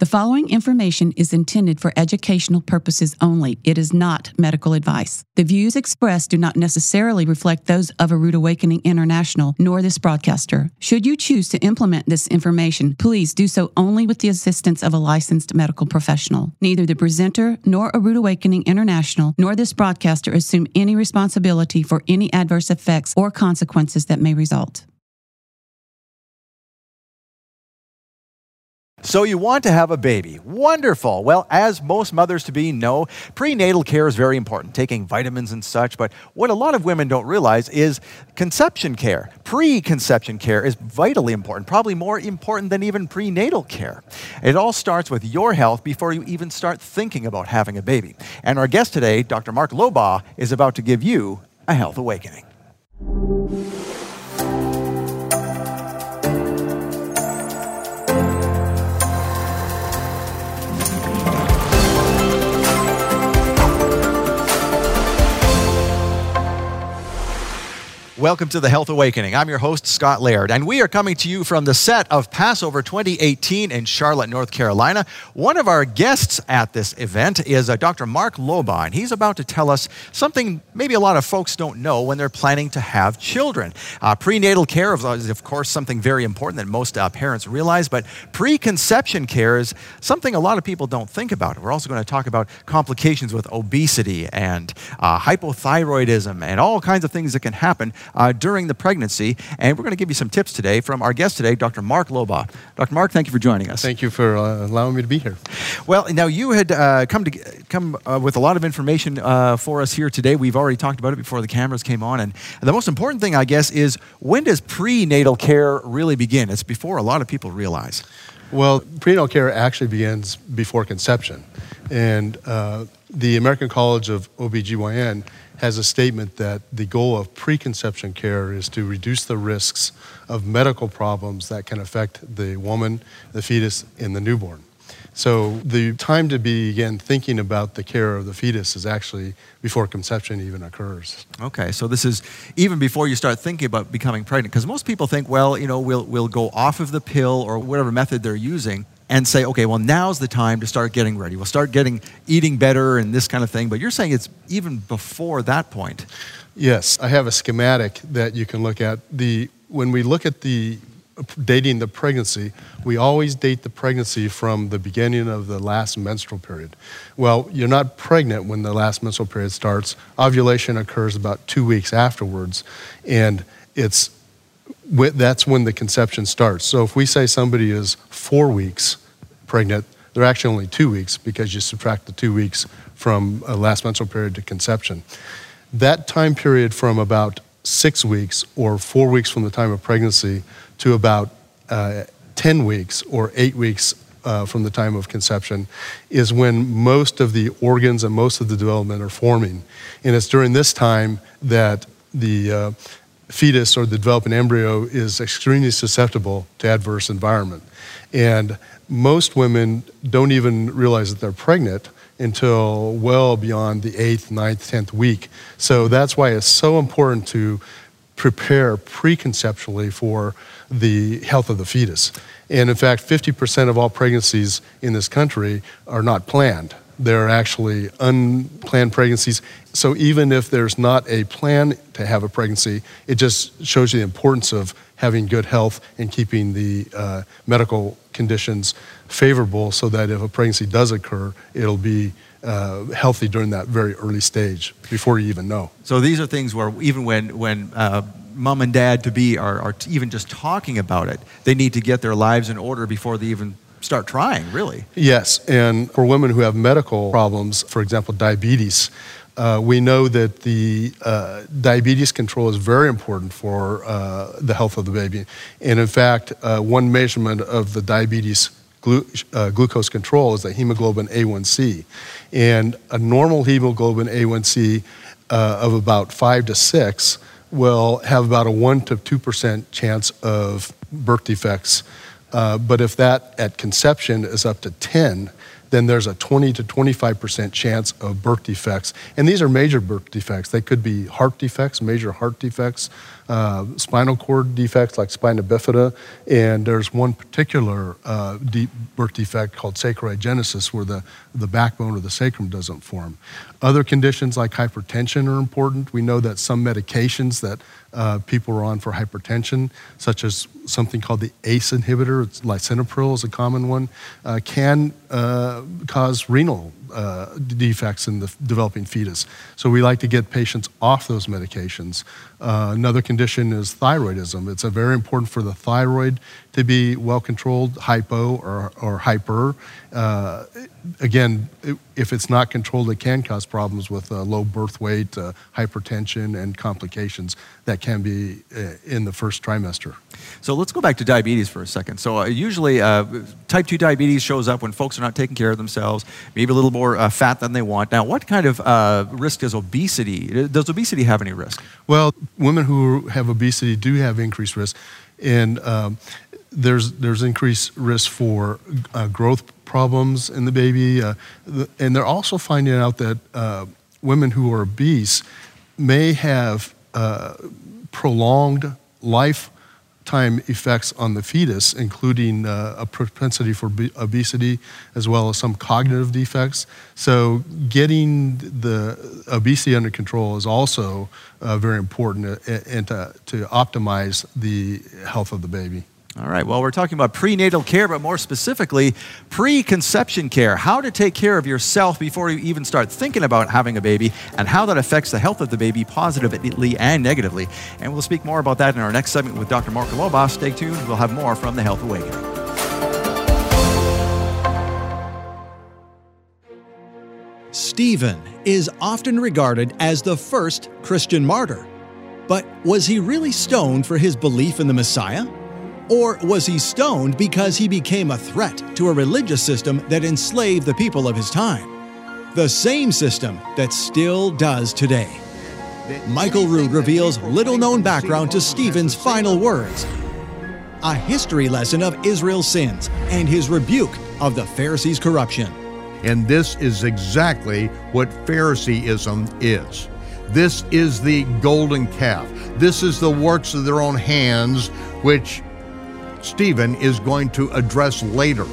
The following information is intended for educational purposes only. It is not medical advice. The views expressed do not necessarily reflect those of A Rood Awakening International nor this broadcaster. Should you choose to implement this information, please do so only with the assistance of a licensed medical professional. Neither the presenter nor A Rood Awakening International nor this broadcaster assume any responsibility for any adverse effects or consequences that may result. So you want to have a baby. Wonderful. Well, as most mothers to be know, prenatal care is very important, taking vitamins and such. But what a lot of women don't realize is conception care. Preconception care is vitally important, probably more important than even prenatal care. It all starts with your health before you even start thinking about having a baby. And our guest today, Dr. Mark Lobaugh, is about to give you a health awakening. Welcome to the Health Awakening. I'm your host, Scott Laird, and we are coming to you from the set of Passover 2018 in Charlotte, North Carolina. One of our guests at this event is uh, Dr. Mark and he's about to tell us something maybe a lot of folks don't know when they're planning to have children. Uh, prenatal care is, of course, something very important that most uh, parents realize, but preconception care is something a lot of people don't think about. We're also going to talk about complications with obesity and uh, hypothyroidism and all kinds of things that can happen uh, during the pregnancy. And we're going to give you some tips today from our guest today, Dr. Mark Lobaugh. Dr. Mark, thank you for joining us. Thank you for uh, allowing me to be here. Well, now you had uh, come to come uh, with a lot of information uh, for us here today. We've already talked about it before the cameras came on, and the most important thing, I guess, is when does prenatal care really begin? It's before a lot of people realize. Well, prenatal care actually begins before conception, and uh, the American College of OBGYN has a statement that the goal of preconception care is to reduce the risks of medical problems that can affect the woman, the fetus, and the newborn. So the time to begin thinking about the care of the fetus is actually before conception even occurs. Okay, so this is even before you start thinking about becoming pregnant, because most people think, well, you know, we'll, we'll go off of the pill or whatever method they're using and say, okay, well, now's the time to start getting ready. We'll start getting eating better and this kind of thing. But you're saying it's even before that point. Yes, I have a schematic that you can look at. The when we look at the dating the pregnancy, we always date the pregnancy from the beginning of the last menstrual period. Well, you're not pregnant when the last menstrual period starts. Ovulation occurs about two weeks afterwards, and it's that's when the conception starts. So if we say somebody is four weeks pregnant, they're actually only two weeks because you subtract the two weeks from a last menstrual period to conception. That time period from about six weeks or four weeks from the time of pregnancy to about uh, 10 weeks or eight weeks uh, from the time of conception is when most of the organs and most of the development are forming. And it's during this time that the uh, fetus or the developing embryo is extremely susceptible to adverse environment. And most women don't even realize that they're pregnant until well beyond the eighth, ninth, tenth week. So that's why it's so important to prepare preconceptually for the health of the fetus. And in fact, 50% of all pregnancies in this country are not planned. They're actually unplanned pregnancies. So even if there's not a plan to have a pregnancy, it just shows you the importance of having good health and keeping the uh, medical conditions favorable so that if a pregnancy does occur, it'll be uh, healthy during that very early stage before you even know. So these are things where even when, when uh, mom and dad to be are, are even just talking about it, they need to get their lives in order before they even start trying, really. Yes, and for women who have medical problems, for example, diabetes, uh, we know that the uh, diabetes control is very important for uh, the health of the baby. And in fact, uh, one measurement of the diabetes glu- uh, glucose control is the hemoglobin A1C. And a normal hemoglobin A1C uh, of about five to six will have about a one to two percent chance of birth defects uh, but if that at conception is up to 10, then there's a 20 to 25% chance of birth defects. And these are major birth defects. They could be heart defects, major heart defects, uh, spinal cord defects like spina bifida, and there's one particular uh, deep birth defect called sacral agenesis where the, the backbone of the sacrum doesn't form. Other conditions like hypertension are important. We know that some medications that uh, people are on for hypertension, such as something called the ACE inhibitor, it's lisinopril is a common one, uh, can uh, cause renal uh, defects in the developing fetus. So we like to get patients off those medications. Uh, another condition is thyroidism. It's very important for the thyroid to be well controlled, hypo or, or hyper. Uh, again, if it's not controlled, it can cause problems with uh, low birth weight, uh, hypertension, and complications that can be uh, in the first trimester. So let's go back to diabetes for a second. So uh, usually, uh, type 2 diabetes shows up when folks are not taking care of themselves, maybe a little more fat than they want. Now, what kind of risk does obesity? Does obesity have any risk? Well, women who have obesity do have increased risk, and um, there's there's increased risk for uh, growth problems in the baby, uh, the, and they're also finding out that uh, women who are obese may have uh, prolonged lifetime effects on the fetus, including uh, a propensity for obesity as well as some cognitive defects. So, getting the obesity under control is also uh, very important and to, to optimize the health of the baby. All right, well, we're talking about prenatal care, but more specifically, preconception care. How to take care of yourself before you even start thinking about having a baby, and how that affects the health of the baby positively and negatively. And we'll speak more about that in our next segment with Dr. Mark Lobaugh. Stay tuned, we'll have more from the Health Awakening. Stephen is often regarded as the first Christian martyr. But was he really stoned for his belief in the Messiah? Or was he stoned because he became a threat to a religious system that enslaved the people of his time? The same system that still does today. Michael Rood reveals little known background to Stephen's final words a history lesson of Israel's sins and his rebuke of the Pharisees' corruption. And this is exactly what Phariseeism is. This is the golden calf. This is the works of their own hands, which Stephen is going to address later.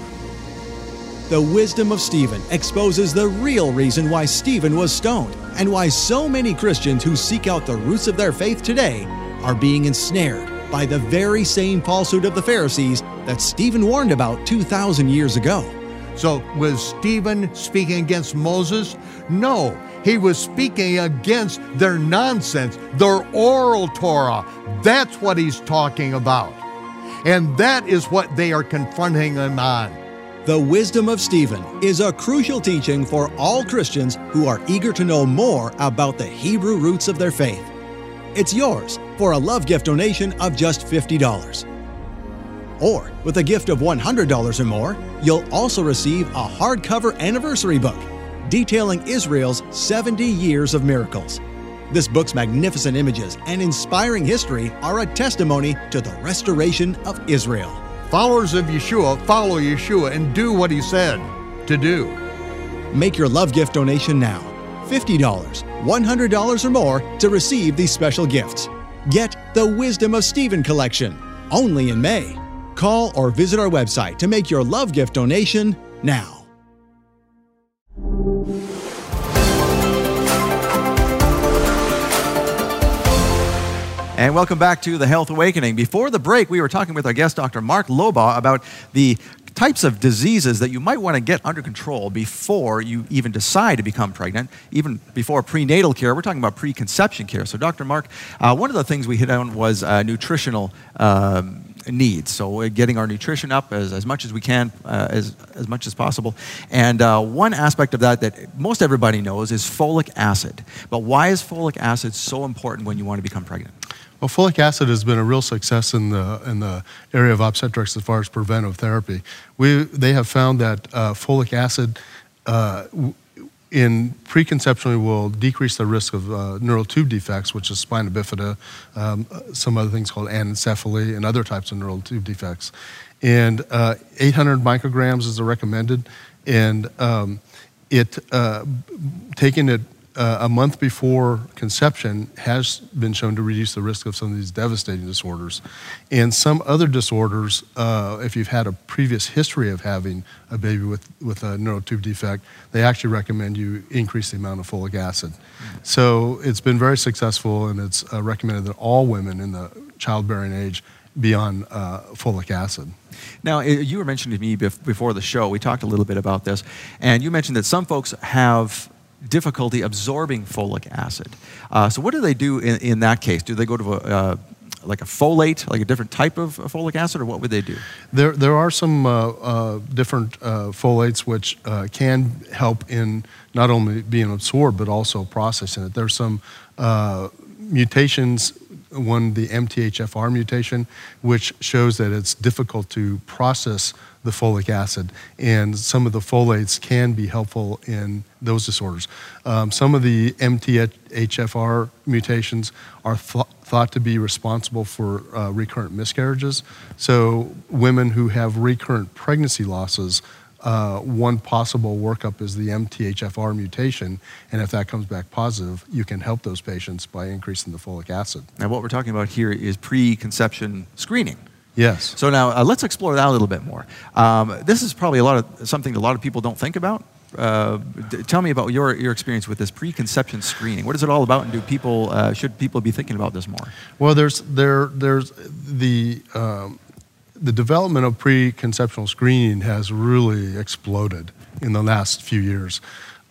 The wisdom of Stephen exposes the real reason why Stephen was stoned and why so many Christians who seek out the roots of their faith today are being ensnared by the very same falsehood of the Pharisees that Stephen warned about 2,000 years ago. So, was Stephen speaking against Moses? No, he was speaking against their nonsense, their oral Torah. That's what he's talking about. And that is what they are confronting him on. The wisdom of Stephen is a crucial teaching for all Christians who are eager to know more about the Hebrew roots of their faith. It's yours for a love gift donation of just $50. Or with a gift of $100 or more, you'll also receive a hardcover anniversary book detailing Israel's 70 years of miracles. This book's magnificent images and inspiring history are a testimony to the restoration of Israel. Followers of Yeshua follow Yeshua and do what he said to do. Make your love gift donation now $50, $100 or more to receive these special gifts. Get the Wisdom of Stephen collection only in May. Call or visit our website to make your love gift donation now. And welcome back to the Health Awakening. Before the break, we were talking with our guest, Dr. Mark Lobaugh, about the types of diseases that you might want to get under control before you even decide to become pregnant, even before prenatal care. We're talking about preconception care. So, Dr. Mark, uh, one of the things we hit on was uh, nutritional. Um, needs. So getting our nutrition up as, as much as we can, uh, as, as much as possible. And uh, one aspect of that that most everybody knows is folic acid. But why is folic acid so important when you want to become pregnant? Well, folic acid has been a real success in the, in the area of obstetrics as far as preventive therapy. We, they have found that uh, folic acid uh, in preconceptionally will decrease the risk of uh, neural tube defects, which is spina bifida, um, some other things called anencephaly, and other types of neural tube defects. And uh, 800 micrograms is the recommended. And um, it, uh, taking it uh, a month before conception has been shown to reduce the risk of some of these devastating disorders. And some other disorders, uh, if you've had a previous history of having a baby with, with a neural tube defect, they actually recommend you increase the amount of folic acid. So it's been very successful, and it's uh, recommended that all women in the childbearing age be on uh, folic acid. Now, you were mentioning to me before the show, we talked a little bit about this, and you mentioned that some folks have difficulty absorbing folic acid. Uh, so what do they do in, in, that case? Do they go to a, uh, like a folate, like a different type of folic acid, or what would they do? There, there are some uh, uh different uh, folates which uh, can help in not only being absorbed but also processing it. There's some mutations one, the MTHFR mutation, which shows that it's difficult to process the folic acid, and some of the folates can be helpful in those disorders. Um, some of the MTHFR mutations are th- thought to be responsible for uh, recurrent miscarriages. So, women who have recurrent pregnancy losses uh, one possible workup is the MTHFR mutation, and if that comes back positive, you can help those patients by increasing the folic acid. Now, what we're talking about here is preconception screening. Yes. So now uh, let's explore that a little bit more. Um, this is probably a lot of something a lot of people don't think about. Uh, d- tell me about your, your experience with this preconception screening. What is it all about, and do people uh, should people be thinking about this more? Well, there's there there's the um, the development of preconceptional screening has really exploded in the last few years.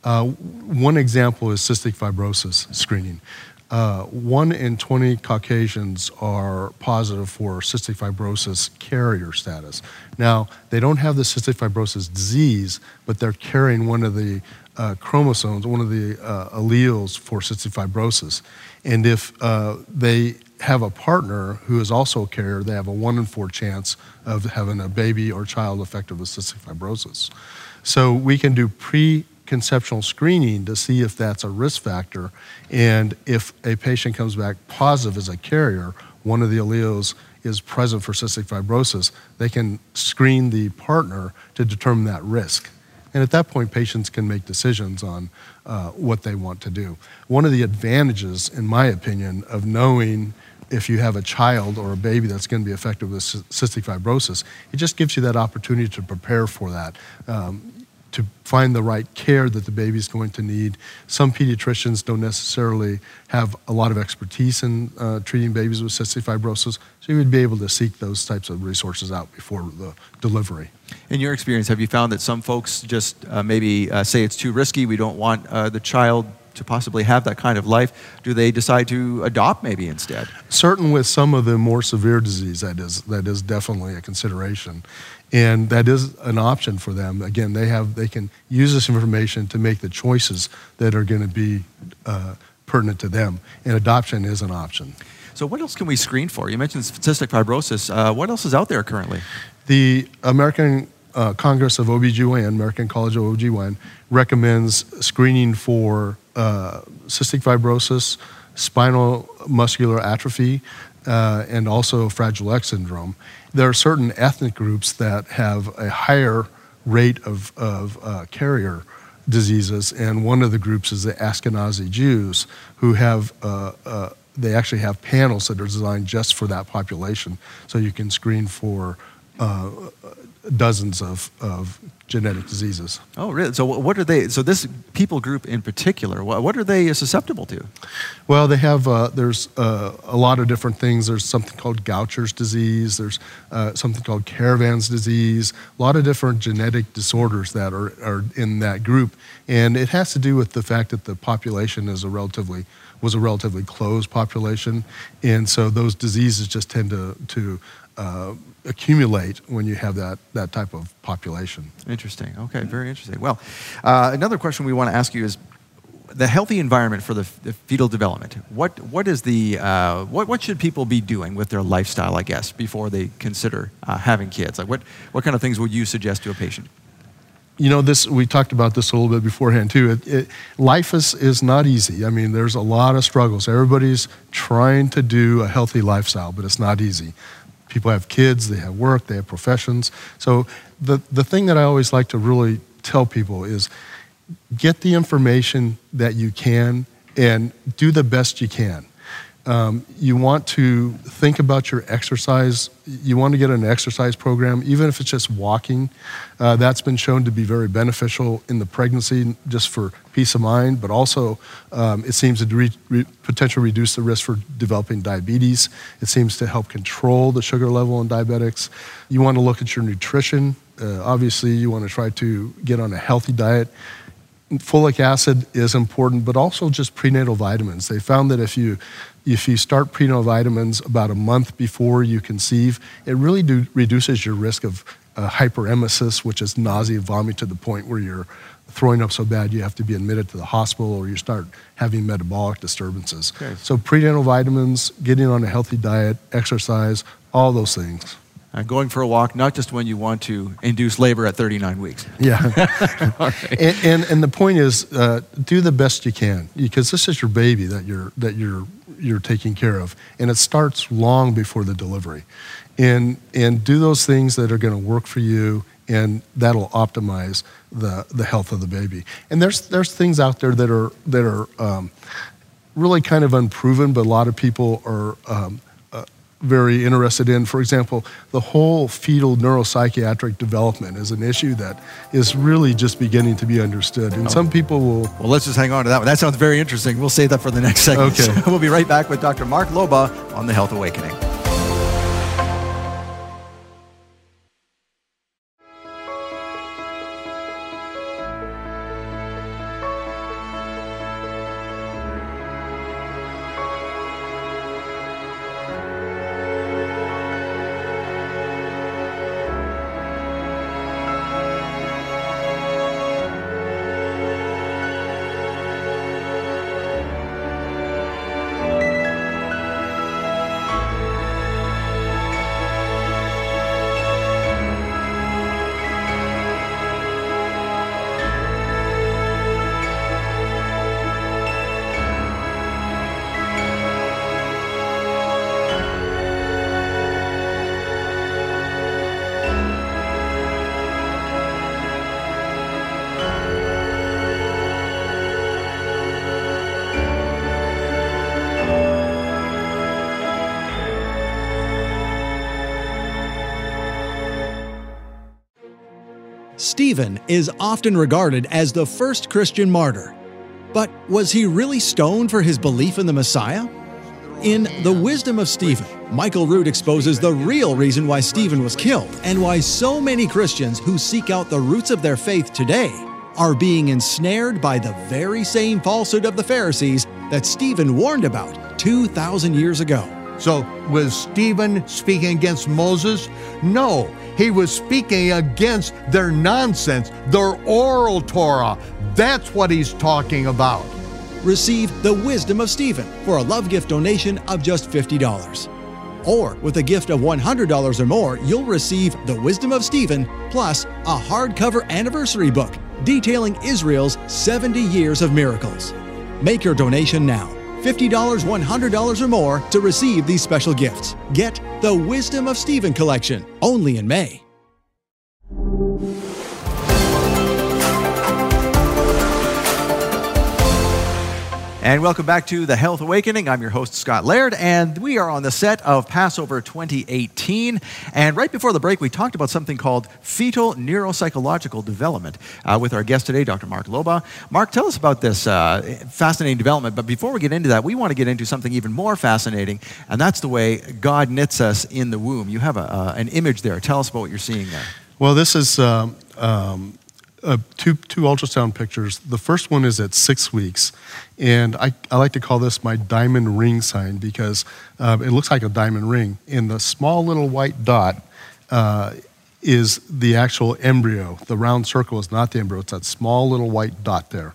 Uh, one example is cystic fibrosis screening. Uh, one in 20 Caucasians are positive for cystic fibrosis carrier status. Now, they don't have the cystic fibrosis disease, but they're carrying one of the uh, chromosomes, one of the uh, alleles for cystic fibrosis. And if uh, they have a partner who is also a carrier, they have a one in four chance of having a baby or child affected with cystic fibrosis. So we can do preconceptional screening to see if that's a risk factor. And if a patient comes back positive as a carrier, one of the alleles is present for cystic fibrosis, they can screen the partner to determine that risk. And at that point, patients can make decisions on uh, what they want to do. One of the advantages, in my opinion, of knowing if you have a child or a baby that's going to be affected with cystic fibrosis, it just gives you that opportunity to prepare for that. Um, to find the right care that the baby is going to need. Some pediatricians don't necessarily have a lot of expertise in uh, treating babies with cystic fibrosis, so you would be able to seek those types of resources out before the delivery. In your experience, have you found that some folks just uh, maybe uh, say it's too risky, we don't want uh, the child to possibly have that kind of life, do they decide to adopt maybe instead? Certain with some of the more severe disease, that is that is definitely a consideration, and that is an option for them. Again, they have they can use this information to make the choices that are going to be uh, pertinent to them, and adoption is an option. So, what else can we screen for? You mentioned cystic fibrosis. Uh, what else is out there currently? The American uh, Congress of OBGYN, American College of OBGYN, recommends screening for uh, cystic fibrosis, spinal muscular atrophy, uh, and also Fragile X syndrome. There are certain ethnic groups that have a higher rate of, of uh, carrier diseases, and one of the groups is the Ashkenazi Jews, who have uh, uh, they actually have panels that are designed just for that population, so you can screen for uh, dozens of, of genetic diseases. Oh, really? So, what are they? So, this people group in particular, what are they susceptible to? Well, they have. Uh, there's uh, a lot of different things. There's something called Gaucher's disease. There's uh, something called Canavan's disease. A lot of different genetic disorders that are, are in that group, and it has to do with the fact that the population is a relatively was a relatively closed population, and so those diseases just tend to to uh, accumulate when you have that, that type of population. Interesting. Okay, very interesting. Well, uh, another question we want to ask you is the healthy environment for the, the fetal development. What, what, is the, uh, what, what should people be doing with their lifestyle, I guess, before they consider uh, having kids? Like what, what kind of things would you suggest to a patient? you know this we talked about this a little bit beforehand too it, it, life is, is not easy i mean there's a lot of struggles everybody's trying to do a healthy lifestyle but it's not easy people have kids, they have work, they have professions. So the, the thing that I always like to really tell people is get the information that you can and do the best you can. Um, you want to think about your exercise. You want to get an exercise program, even if it's just walking. Uh, that's been shown to be very beneficial in the pregnancy, just for peace of mind, but also um, it seems to re- re- potentially reduce the risk for developing diabetes. It seems to help control the sugar level in diabetics. You want to look at your nutrition. Uh, obviously, you want to try to get on a healthy diet folic acid is important, but also just prenatal vitamins. They found that if you if you start prenatal vitamins about a month before you conceive, it really do, reduces your risk of uh, hyperemesis, which is nausea, vomiting to the point where you're throwing up so bad you have to be admitted to the hospital or you start having metabolic disturbances. Okay. So prenatal vitamins, getting on a healthy diet, exercise, all those things and going for a walk, not just when you want to induce labor at 39 weeks. Yeah. right. and, and, and, the point is, uh, do the best you can because this is your baby that you're, that you're, you're taking care of. And it starts long before the delivery. And, and do those things that are going to work for you and that'll optimize the, the health of the baby. And there's, there's things out there that are, that are um, really kind of unproven, but a lot of people are um, very interested in. For example, the whole fetal neuropsychiatric development is an issue that is really just beginning to be understood. And oh. some people will. Well, let's just hang on to that one. That sounds very interesting. We'll save that for the next segment. Okay. we'll be right back with Dr. Mark Lobaugh on the Health Awakening. Stephen is often regarded as the first Christian martyr. But was he really stoned for his belief in the Messiah? In The Wisdom of Stephen, Michael Rood exposes the real reason why Stephen was killed and why so many Christians who seek out the roots of their faith today are being ensnared by the very same falsehood of the Pharisees that Stephen warned about 2,000 years ago. So, was Stephen speaking against Moses? No, he was speaking against their nonsense, their oral Torah. That's what he's talking about. Receive the wisdom of Stephen for a love gift donation of just $50. Or with a gift of $100 or more, you'll receive The Wisdom of Stephen plus a hardcover anniversary book detailing Israel's 70 years of miracles. Make your donation now. $50, $100 or more to receive these special gifts. Get the Wisdom of Stephen collection only in May. And welcome back to the Health Awakening. I'm your host, Scott Laird, and we are on the set of Passover 2018. And right before the break, we talked about something called fetal neuropsychological development uh, with our guest today, Dr. Mark Lobaugh. Mark, tell us about this uh, fascinating development. But before we get into that, we want to get into something even more fascinating, and that's the way God knits us in the womb. You have a, uh, an image there. Tell us about what you're seeing there. Well, this is. Um, um, uh, two, two ultrasound pictures. The first one is at six weeks, and I, I like to call this my diamond ring sign because uh, it looks like a diamond ring. And the small little white dot uh, is the actual embryo. The round circle is not the embryo, it's that small little white dot there.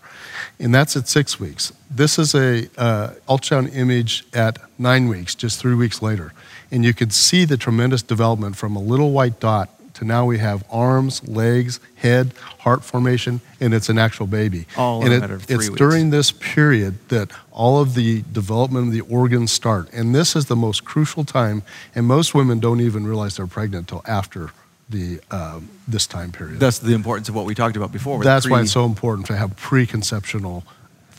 And that's at six weeks. This is a uh, ultrasound image at nine weeks, just three weeks later. And you can see the tremendous development from a little white dot to now we have arms, legs, head, heart formation, and it's an actual baby. All in and a matter of three it's weeks. during this period that all of the development of the organs start. And this is the most crucial time, and most women don't even realize they're pregnant until after the, um, this time period. That's the importance of what we talked about before. That's why it's so important to have preconceptional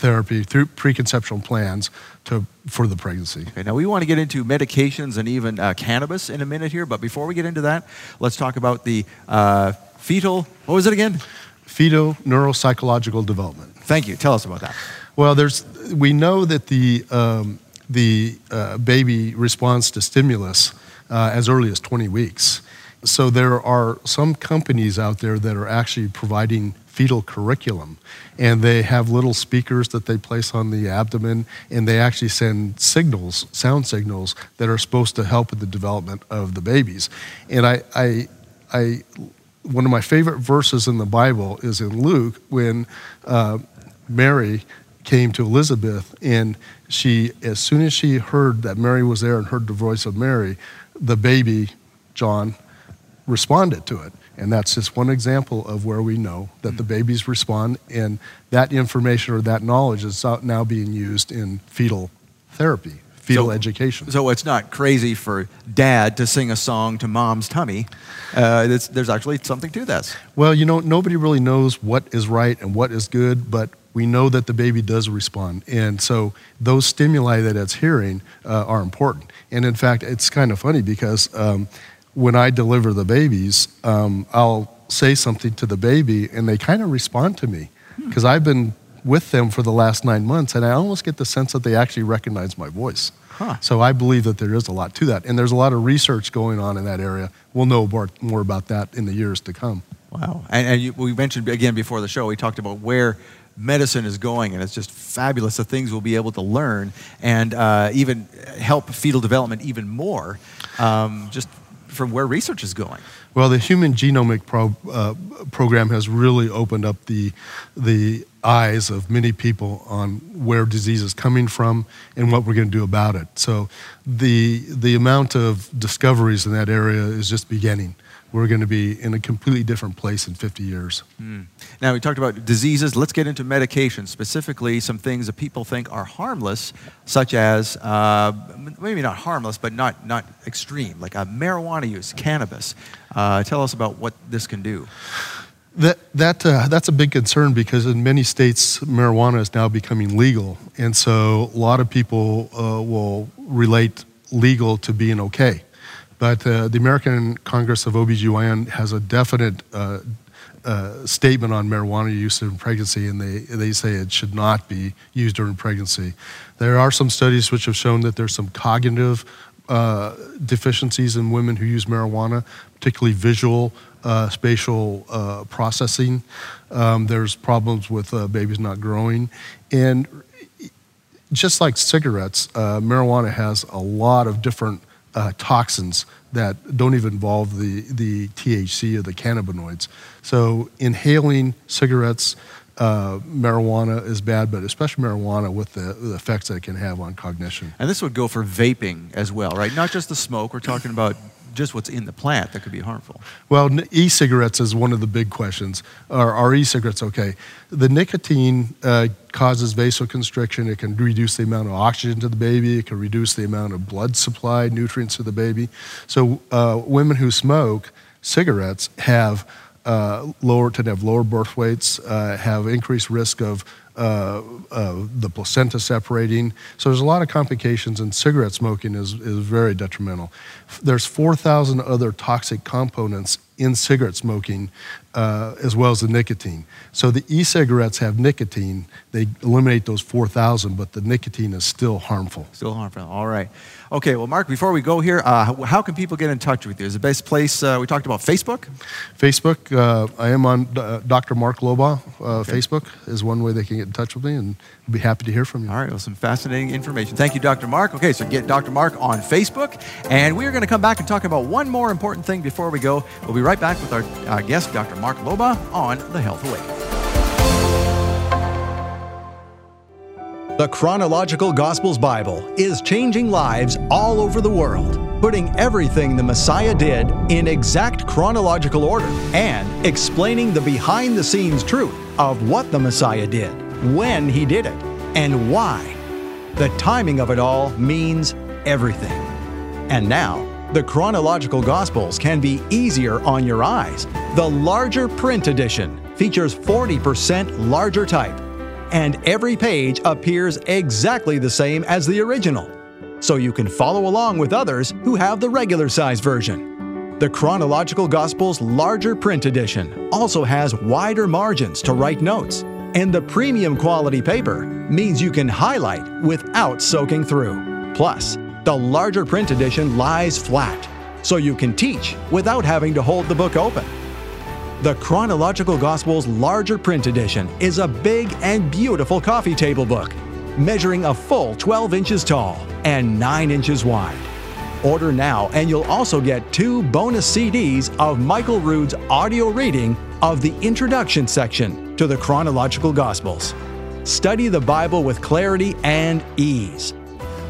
therapy, through preconceptional plans to, for the pregnancy. Okay, now we want to get into medications and even uh, cannabis in a minute here, but before we get into that, let's talk about the uh, fetal. What was it again? Fetal neuropsychological development. Thank you. Tell us about that. Well, there's, we know that the, um, the uh, baby responds to stimulus uh, as early as 20 weeks. So there are some companies out there that are actually providing fetal curriculum, and they have little speakers that they place on the abdomen, and they actually send signals, sound signals, that are supposed to help with the development of the babies. And I, I, I one of my favorite verses in the Bible is in Luke when uh, Mary came to Elizabeth, and she, as soon as she heard that Mary was there and heard the voice of Mary, the baby, John, responded to it. And that's just one example of where we know that the babies respond, and that information or that knowledge is now being used in fetal therapy, fetal So- education. So it's not crazy for dad to sing a song to mom's tummy. Uh, there's actually something to this. Well, you know, nobody really knows what is right and what is good, but we know that the baby does respond. And so those stimuli that it's hearing uh, are important. And in fact, it's kind of funny because um, when I deliver the babies, um, I'll say something to the baby and they kind of respond to me because I've been with them for the last nine months and I almost get the sense that they actually recognize my voice. Huh. So I believe that there is a lot to that. And there's a lot of research going on in that area. We'll know more, more about that in the years to come. Wow. And, and you, we mentioned again before the show, we talked about where medicine is going, and it's just fabulous the things we'll be able to learn and uh, even help fetal development even more um, just from where research is going. Well, the Human Genomic Pro, uh, Program has really opened up the, the eyes of many people on where disease is coming from and what we're going to do about it. So, the, the amount of discoveries in that area is just beginning. We're going to be in a completely different place in 50 years. Now, we talked about diseases. Let's get into medication, specifically some things that people think are harmless, such as uh, maybe not harmless, but not, not extreme, like uh, marijuana use, cannabis. Uh, tell us about what this can do. That, that, uh, that's a big concern because in many states, marijuana is now becoming legal. And so a lot of people uh, will relate legal to being okay. But uh, the American Congress of OBGYN has a definite uh, uh, statement on marijuana use in pregnancy, and they, they say it should not be used during pregnancy. There are some studies which have shown that there's some cognitive uh, deficiencies in women who use marijuana, particularly visual, uh, spatial uh, processing. Um, there's problems with uh, babies not growing. And just like cigarettes, uh, marijuana has a lot of different uh, toxins that don't even involve the, the THC or the cannabinoids. So inhaling cigarettes, uh, marijuana is bad, but especially marijuana with the, the effects that it can have on cognition. And this would go for vaping as well, right? Not just the smoke. We're talking about just what's in the plant that could be harmful. Well, e-cigarettes is one of the big questions. Are, are e-cigarettes okay? The nicotine uh, causes vasoconstriction. It can reduce the amount of oxygen to the baby. It can reduce the amount of blood supply, nutrients to the baby. So uh, women who smoke cigarettes have uh, lower tend to have lower birth weights, uh, have increased risk of uh, the placenta separating. So there's a lot of complications, and cigarette smoking is, is very detrimental. There's 4,000 other toxic components in cigarette smoking, uh, as well as the nicotine. So the e-cigarettes have nicotine. They eliminate those 4,000, but the nicotine is still harmful. Still harmful. All right. Okay, well, Mark, before we go here, uh, how, can people get in touch with you? Is the best place, uh, we talked about Facebook? Facebook, uh, I am on uh, Dr. Mark Lobaugh. Uh, Facebook is one way they can get in touch with me, and be happy to hear from you. All right, well, some fascinating information. Thank you, Dr. Mark. Okay, so get Dr. Mark on Facebook. And we are going to come back and talk about one more important thing before we go. We'll be right back with our uh, guest, Dr. Mark Lobaugh, on The Health Away. The Chronological Gospels Bible is changing lives all over the world. putting everything the Messiah did in exact chronological order and explaining the behind the scenes truth of what the Messiah did, when he did it, and why. The timing of it all means everything. And now, the chronological Gospels can be easier on your eyes. The larger print edition features 40% larger type, and every page appears exactly the same as the original, so you can follow along with others who have the regular size version. The Chronological Gospels larger print edition also has wider margins to write notes, and the premium quality paper means you can highlight without soaking through. Plus, the larger print edition lies flat, so you can teach without having to hold the book open. The Chronological Gospels larger print edition is a big and beautiful coffee table book, measuring a full 12 inches tall and 9 inches wide. Order now, and you'll also get two bonus CDs of Michael Rood's audio reading of the introduction section to the Chronological Gospels. Study the Bible with clarity and ease.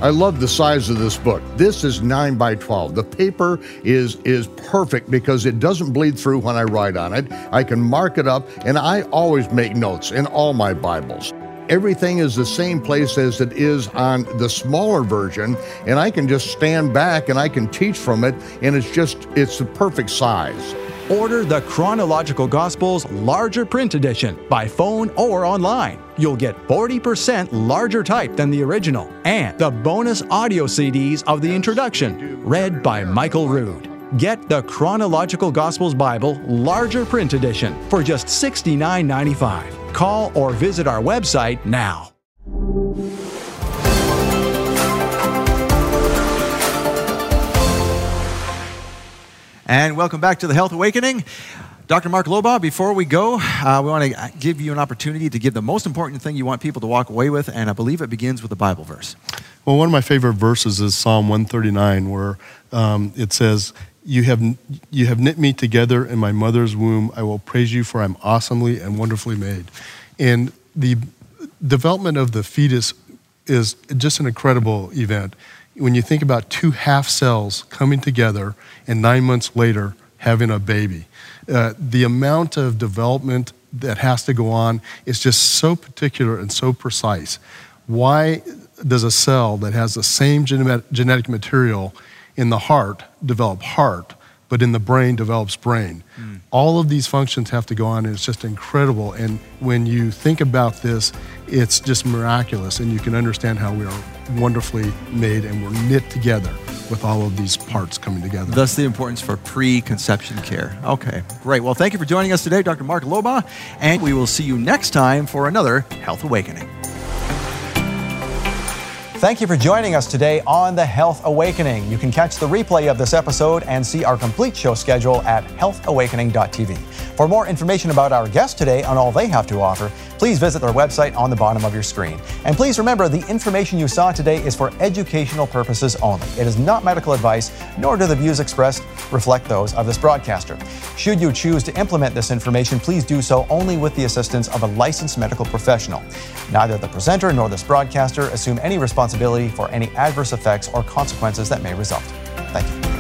I love the size of this book. This is 9 by 12. The paper is, is perfect because it doesn't bleed through when I write on it. I can mark it up, and I always make notes in all my Bibles. Everything is the same place as it is on the smaller version, and I can just stand back and I can teach from it, and it's just, it's the perfect size. Order the Chronological Gospels larger print edition by phone or online. You'll get 40% larger type than the original and the bonus audio CDs of the introduction, read by Michael Rood. Get the Chronological Gospels Bible larger print edition for just $69.95. Call or visit our website now. And welcome back to the Health Awakening. Dr. Mark Lobaugh, before we go, uh, we want to give you an opportunity to give the most important thing you want people to walk away with, and I believe it begins with a Bible verse. Well, one of my favorite verses is Psalm 139, where um, it says, you have, you have knit me together in my mother's womb. I will praise you, for I'm awesomely and wonderfully made. And the development of the fetus is just an incredible event. When you think about two half cells coming together and nine months later having a baby, uh, the amount of development that has to go on is just so particular and so precise. Why does a cell that has the same genetic material in the heart develop heart, but in the brain develops brain? Mm. All of these functions have to go on, and it's just incredible. And when you think about this, it's just miraculous, and you can understand how we are wonderfully made and we're knit together with all of these parts coming together. Thus, the importance for preconception care. Okay, great. Well, thank you for joining us today, Dr. Mark Lobaugh and we will see you next time for another Health Awakening. Thank you for joining us today on the Health Awakening. You can catch the replay of this episode and see our complete show schedule at healthawakening.tv. For more information about our guests today and all they have to offer, please visit their website on the bottom of your screen. And please remember the information you saw today is for educational purposes only. It is not medical advice, nor do the views expressed reflect those of this broadcaster. Should you choose to implement this information, please do so only with the assistance of a licensed medical professional. Neither the presenter nor this broadcaster assume any responsibility for any adverse effects or consequences that may result. Thank you.